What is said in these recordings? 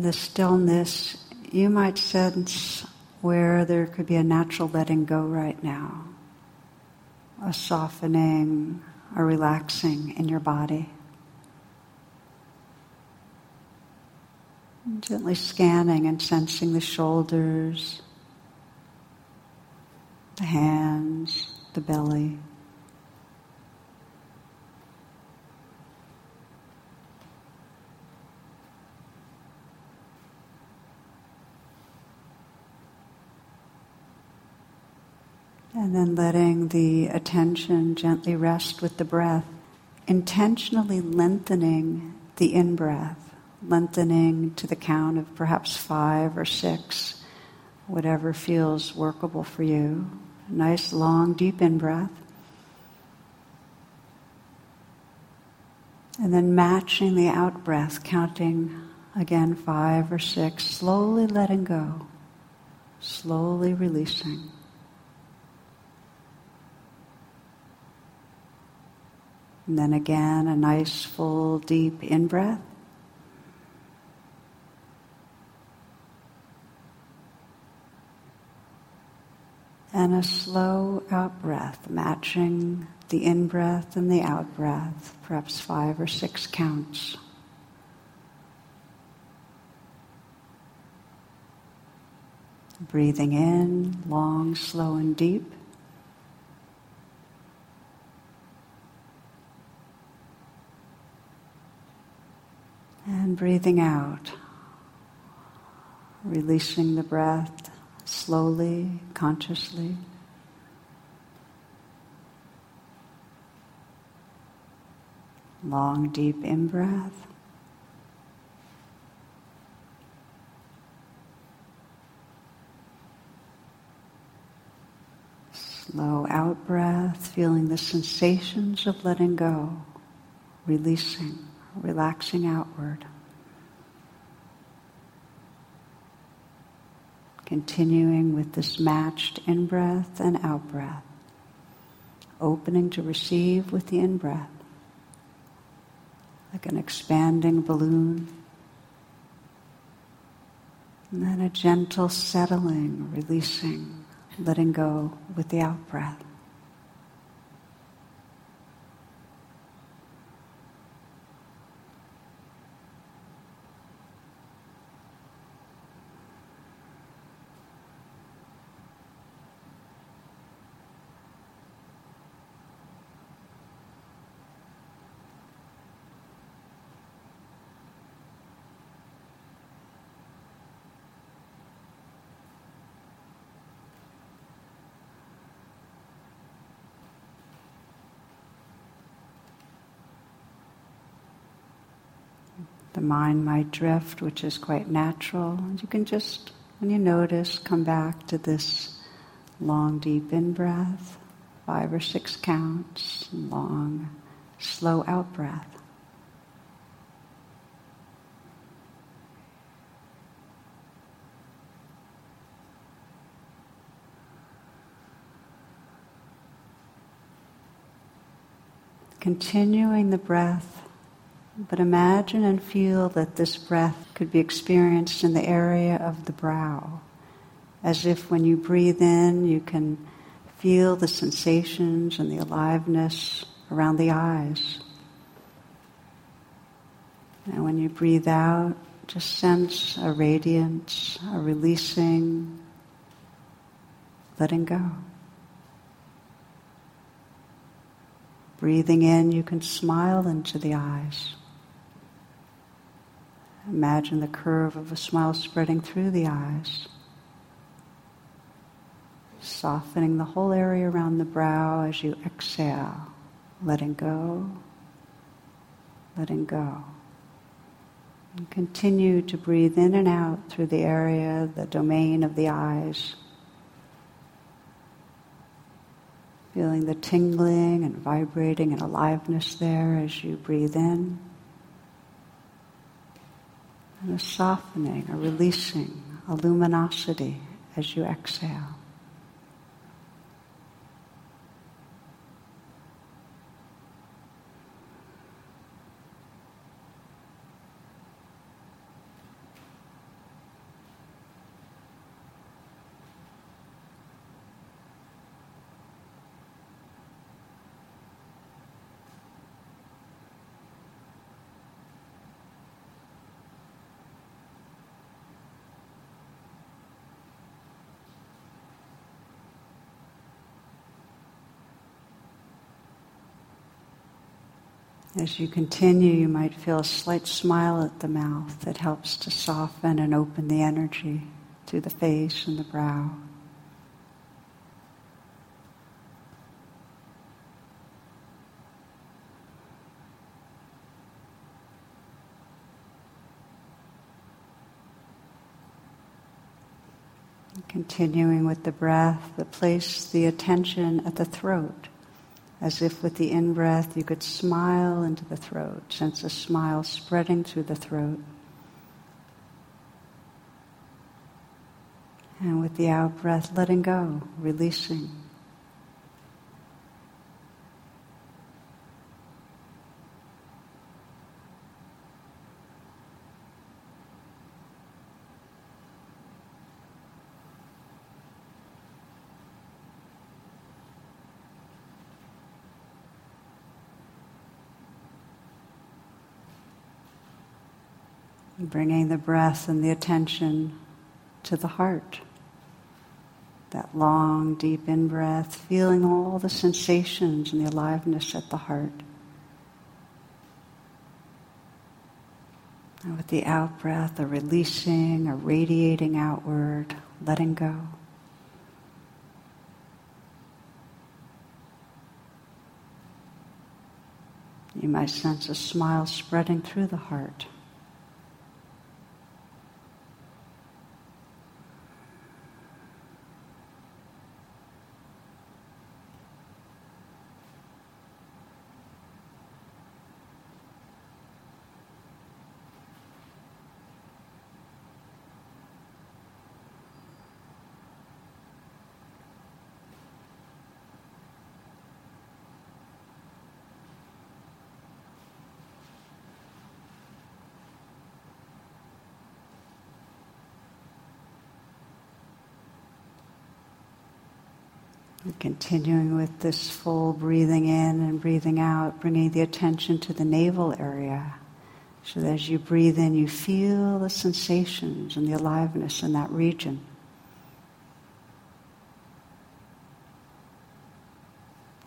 in the stillness, you might sense where there could be a natural letting go right now, a softening, a relaxing in your body. Gently scanning and sensing the shoulders, the hands, the belly. And then letting the attention gently rest with the breath, intentionally lengthening the in breath, lengthening to the count of perhaps five or six, whatever feels workable for you. Nice, long, deep in breath. And then matching the out breath, counting again five or six, slowly letting go, slowly releasing. And then again, a nice, full, deep in breath. And a slow out breath, matching the in breath and the out breath, perhaps five or six counts. Breathing in, long, slow, and deep. And breathing out, releasing the breath slowly, consciously. Long, deep in breath. Slow out breath, feeling the sensations of letting go, releasing relaxing outward. Continuing with this matched in breath and out breath, opening to receive with the in breath, like an expanding balloon. And then a gentle settling, releasing, letting go with the out breath. The mind might drift, which is quite natural. And you can just, when you notice, come back to this long, deep in breath, five or six counts, long, slow out breath. Continuing the breath but imagine and feel that this breath could be experienced in the area of the brow, as if when you breathe in, you can feel the sensations and the aliveness around the eyes. And when you breathe out, just sense a radiance, a releasing, letting go. Breathing in, you can smile into the eyes. Imagine the curve of a smile spreading through the eyes. softening the whole area around the brow as you exhale, letting go, letting go. And continue to breathe in and out through the area, the domain of the eyes. Feeling the tingling and vibrating and aliveness there as you breathe in. And a softening, a releasing, a luminosity as you exhale. As you continue, you might feel a slight smile at the mouth that helps to soften and open the energy to the face and the brow. Continuing with the breath, but place the attention at the throat as if with the in breath you could smile into the throat, sense a smile spreading through the throat. And with the out breath, letting go, releasing. Bringing the breath and the attention to the heart. That long, deep in breath, feeling all the sensations and the aliveness at the heart. And with the out breath, a releasing, a radiating outward, letting go. You might sense a smile spreading through the heart. Continuing with this full breathing in and breathing out, bringing the attention to the navel area. So that as you breathe in, you feel the sensations and the aliveness in that region.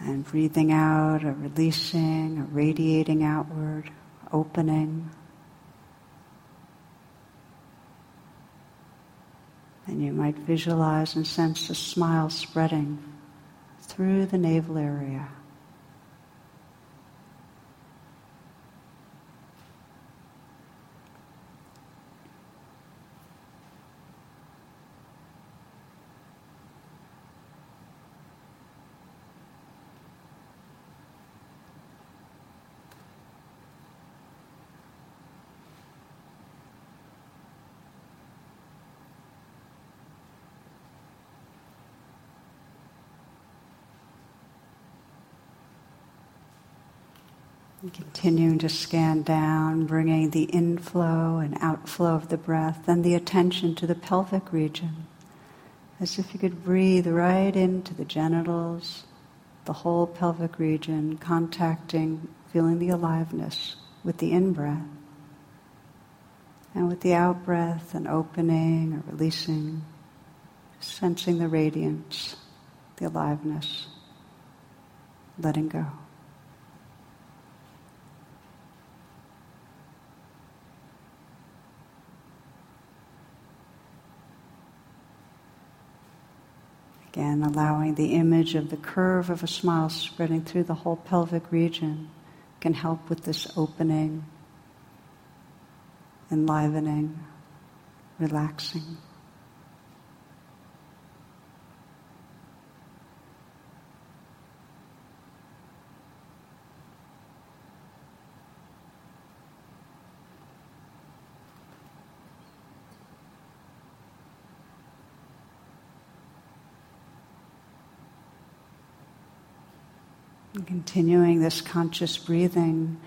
And breathing out, a releasing, a radiating outward, opening. And you might visualize and sense a smile spreading through the navel area. Continuing to scan down, bringing the inflow and outflow of the breath, then the attention to the pelvic region, as if you could breathe right into the genitals, the whole pelvic region, contacting, feeling the aliveness with the in breath. And with the out breath, an opening or releasing, sensing the radiance, the aliveness, letting go. Again, allowing the image of the curve of a smile spreading through the whole pelvic region can help with this opening, enlivening, relaxing. Continuing this conscious breathing,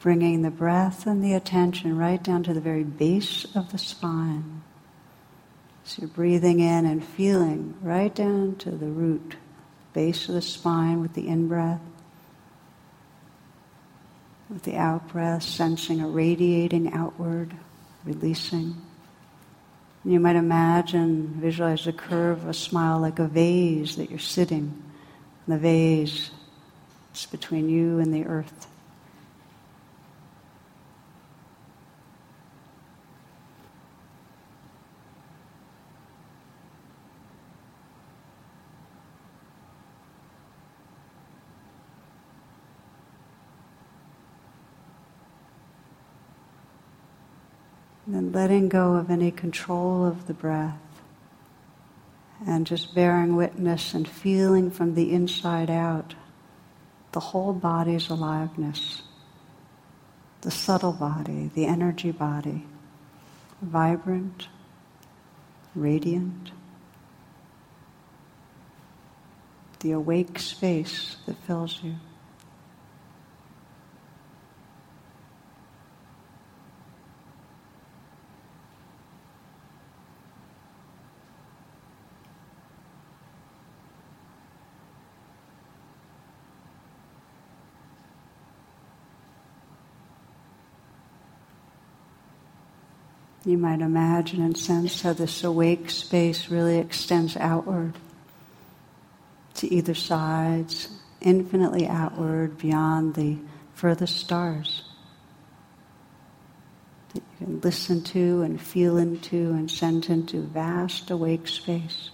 bringing the breath and the attention right down to the very base of the spine. So you're breathing in and feeling right down to the root, base of the spine with the in breath. With the out breath, sensing a radiating outward, releasing. You might imagine, visualize the curve a smile like a vase that you're sitting. The vase it's between you and the earth. And letting go of any control of the breath and just bearing witness and feeling from the inside out the whole body's aliveness, the subtle body, the energy body, vibrant, radiant, the awake space that fills you. You might imagine and sense how this awake space really extends outward to either sides, infinitely outward beyond the furthest stars that you can listen to and feel into and send into vast awake space.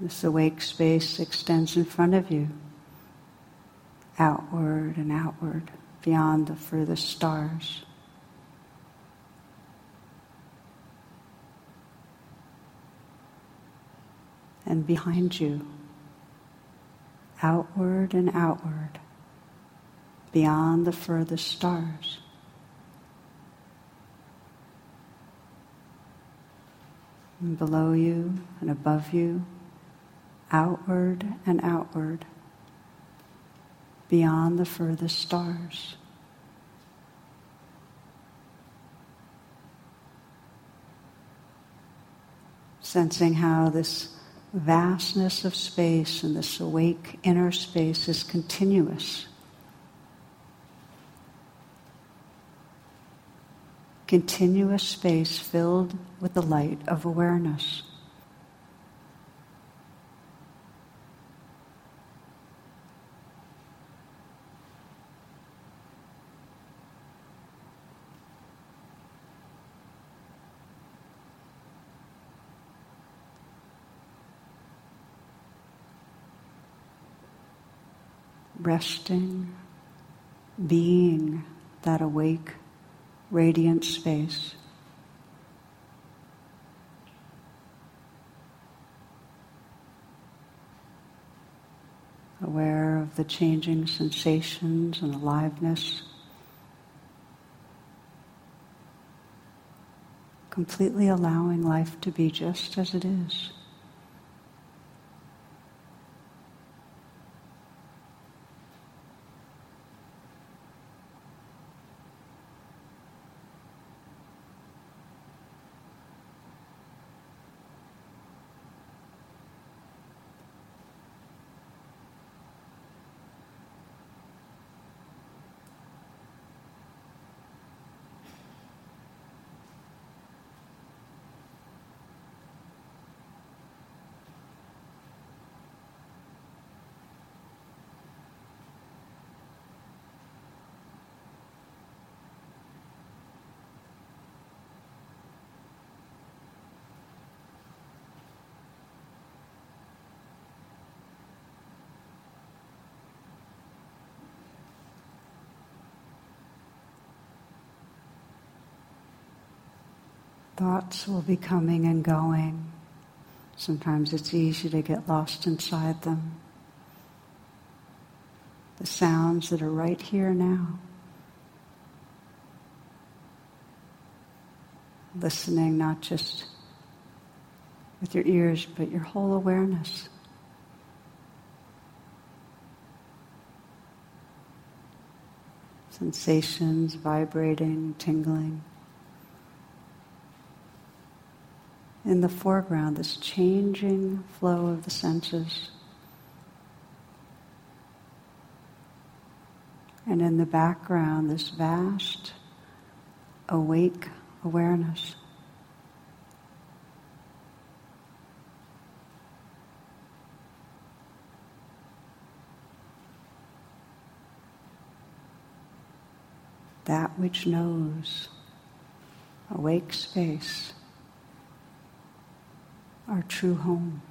This awake space extends in front of you, outward and outward, beyond the furthest stars. And behind you, outward and outward, beyond the furthest stars. And below you and above you, outward and outward, beyond the furthest stars. Sensing how this vastness of space and this awake inner space is continuous. Continuous space filled with the light of awareness. Resting, being that awake, radiant space. Aware of the changing sensations and aliveness. Completely allowing life to be just as it is. Thoughts will be coming and going. Sometimes it's easy to get lost inside them. The sounds that are right here now. Listening not just with your ears, but your whole awareness. Sensations vibrating, tingling. In the foreground, this changing flow of the senses. And in the background, this vast, awake awareness. That which knows, awake space our true home.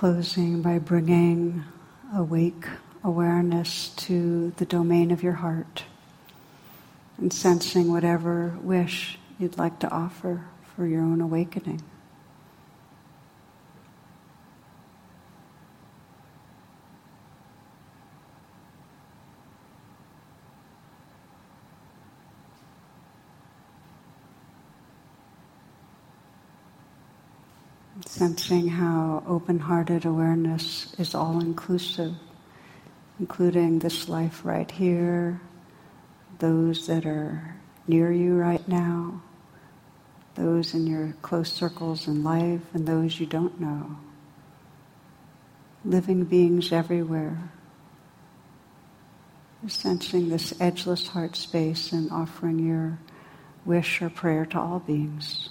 Closing by bringing awake awareness to the domain of your heart and sensing whatever wish you'd like to offer for your own awakening. Sensing how open hearted awareness is all inclusive, including this life right here, those that are near you right now, those in your close circles in life, and those you don't know. Living beings everywhere. sensing this edgeless heart space and offering your wish or prayer to all beings.